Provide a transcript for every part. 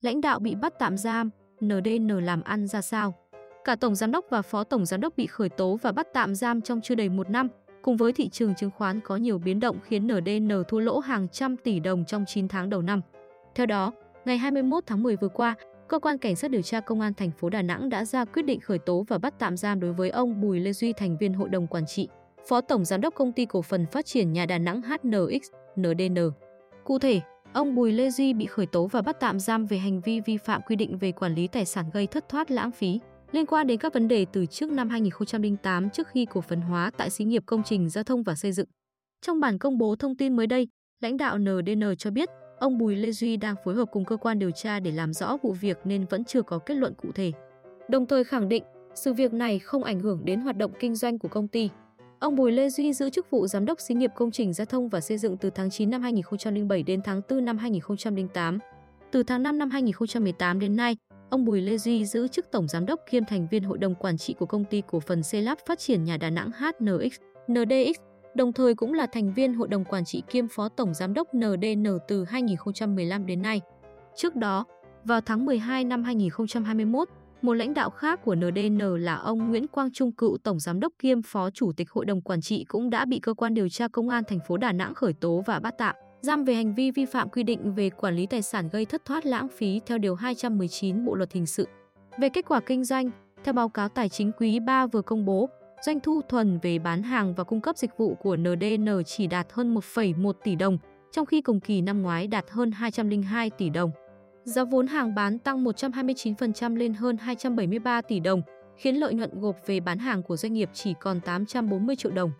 lãnh đạo bị bắt tạm giam, NDN làm ăn ra sao? Cả tổng giám đốc và phó tổng giám đốc bị khởi tố và bắt tạm giam trong chưa đầy một năm, cùng với thị trường chứng khoán có nhiều biến động khiến NDN thua lỗ hàng trăm tỷ đồng trong 9 tháng đầu năm. Theo đó, ngày 21 tháng 10 vừa qua, cơ quan cảnh sát điều tra công an thành phố Đà Nẵng đã ra quyết định khởi tố và bắt tạm giam đối với ông Bùi Lê Duy thành viên hội đồng quản trị, phó tổng giám đốc công ty cổ phần phát triển nhà Đà Nẵng HNX NDN. Cụ thể, ông Bùi Lê Duy bị khởi tố và bắt tạm giam về hành vi vi phạm quy định về quản lý tài sản gây thất thoát lãng phí liên quan đến các vấn đề từ trước năm 2008 trước khi cổ phần hóa tại xí nghiệp công trình giao thông và xây dựng. Trong bản công bố thông tin mới đây, lãnh đạo NDN cho biết ông Bùi Lê Duy đang phối hợp cùng cơ quan điều tra để làm rõ vụ việc nên vẫn chưa có kết luận cụ thể. Đồng thời khẳng định sự việc này không ảnh hưởng đến hoạt động kinh doanh của công ty. Ông Bùi Lê Duy giữ chức vụ giám đốc xí nghiệp công trình giao thông và xây dựng từ tháng 9 năm 2007 đến tháng 4 năm 2008. Từ tháng 5 năm 2018 đến nay, ông Bùi Lê Duy giữ chức tổng giám đốc kiêm thành viên hội đồng quản trị của công ty cổ phần Xây lắp phát triển nhà Đà Nẵng HNX, NDX, đồng thời cũng là thành viên hội đồng quản trị kiêm phó tổng giám đốc NDN từ 2015 đến nay. Trước đó, vào tháng 12 năm 2021, một lãnh đạo khác của NDN là ông Nguyễn Quang Trung cựu tổng giám đốc kiêm phó chủ tịch hội đồng quản trị cũng đã bị cơ quan điều tra công an thành phố Đà Nẵng khởi tố và bắt tạm giam về hành vi vi phạm quy định về quản lý tài sản gây thất thoát lãng phí theo điều 219 Bộ luật hình sự. Về kết quả kinh doanh, theo báo cáo tài chính quý 3 vừa công bố, doanh thu thuần về bán hàng và cung cấp dịch vụ của NDN chỉ đạt hơn 1,1 tỷ đồng, trong khi cùng kỳ năm ngoái đạt hơn 202 tỷ đồng. Giá vốn hàng bán tăng 129% lên hơn 273 tỷ đồng, khiến lợi nhuận gộp về bán hàng của doanh nghiệp chỉ còn 840 triệu đồng.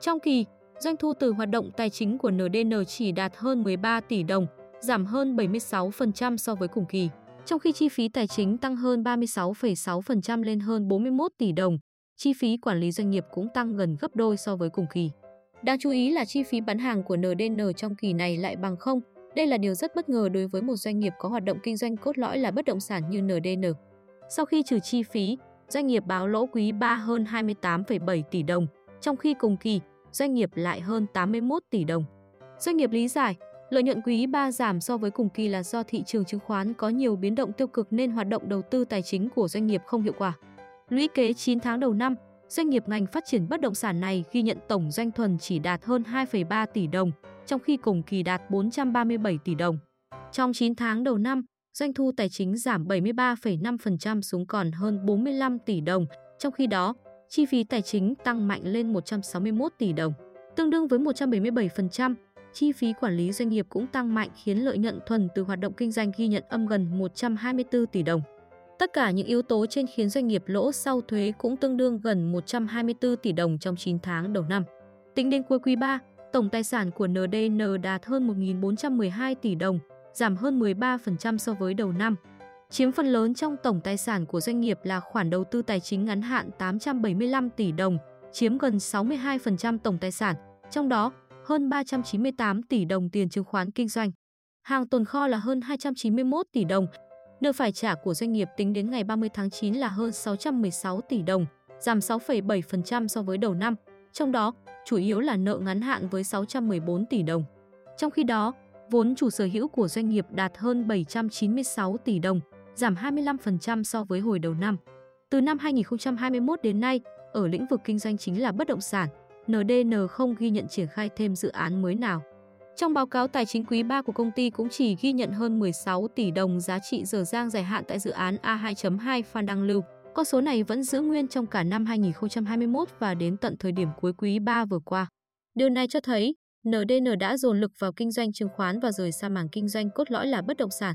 Trong kỳ, doanh thu từ hoạt động tài chính của NDN chỉ đạt hơn 13 tỷ đồng, giảm hơn 76% so với cùng kỳ, trong khi chi phí tài chính tăng hơn 36,6% lên hơn 41 tỷ đồng. Chi phí quản lý doanh nghiệp cũng tăng gần gấp đôi so với cùng kỳ. Đáng chú ý là chi phí bán hàng của NDN trong kỳ này lại bằng không. Đây là điều rất bất ngờ đối với một doanh nghiệp có hoạt động kinh doanh cốt lõi là bất động sản như NDN. Sau khi trừ chi phí, doanh nghiệp báo lỗ quý 3 hơn 28,7 tỷ đồng, trong khi cùng kỳ doanh nghiệp lại hơn 81 tỷ đồng. Doanh nghiệp lý giải, lợi nhuận quý 3 giảm so với cùng kỳ là do thị trường chứng khoán có nhiều biến động tiêu cực nên hoạt động đầu tư tài chính của doanh nghiệp không hiệu quả. Lũy kế 9 tháng đầu năm, doanh nghiệp ngành phát triển bất động sản này ghi nhận tổng doanh thuần chỉ đạt hơn 2,3 tỷ đồng, trong khi cùng kỳ đạt 437 tỷ đồng. Trong 9 tháng đầu năm, doanh thu tài chính giảm 73,5% xuống còn hơn 45 tỷ đồng, trong khi đó, chi phí tài chính tăng mạnh lên 161 tỷ đồng, tương đương với 177%. Chi phí quản lý doanh nghiệp cũng tăng mạnh khiến lợi nhuận thuần từ hoạt động kinh doanh ghi nhận âm gần 124 tỷ đồng. Tất cả những yếu tố trên khiến doanh nghiệp lỗ sau thuế cũng tương đương gần 124 tỷ đồng trong 9 tháng đầu năm. Tính đến cuối quý 3, tổng tài sản của NDN đạt hơn 1.412 tỷ đồng, giảm hơn 13% so với đầu năm. Chiếm phần lớn trong tổng tài sản của doanh nghiệp là khoản đầu tư tài chính ngắn hạn 875 tỷ đồng, chiếm gần 62% tổng tài sản, trong đó hơn 398 tỷ đồng tiền chứng khoán kinh doanh. Hàng tồn kho là hơn 291 tỷ đồng. Nợ phải trả của doanh nghiệp tính đến ngày 30 tháng 9 là hơn 616 tỷ đồng, giảm 6,7% so với đầu năm, trong đó chủ yếu là nợ ngắn hạn với 614 tỷ đồng. Trong khi đó, vốn chủ sở hữu của doanh nghiệp đạt hơn 796 tỷ đồng, giảm 25% so với hồi đầu năm. Từ năm 2021 đến nay, ở lĩnh vực kinh doanh chính là bất động sản, NDN không ghi nhận triển khai thêm dự án mới nào. Trong báo cáo tài chính quý 3 của công ty cũng chỉ ghi nhận hơn 16 tỷ đồng giá trị dở dang dài hạn tại dự án A2.2 Phan Đăng Lưu. Con số này vẫn giữ nguyên trong cả năm 2021 và đến tận thời điểm cuối quý 3 vừa qua. Điều này cho thấy NDN đã dồn lực vào kinh doanh chứng khoán và rời xa mảng kinh doanh cốt lõi là bất động sản.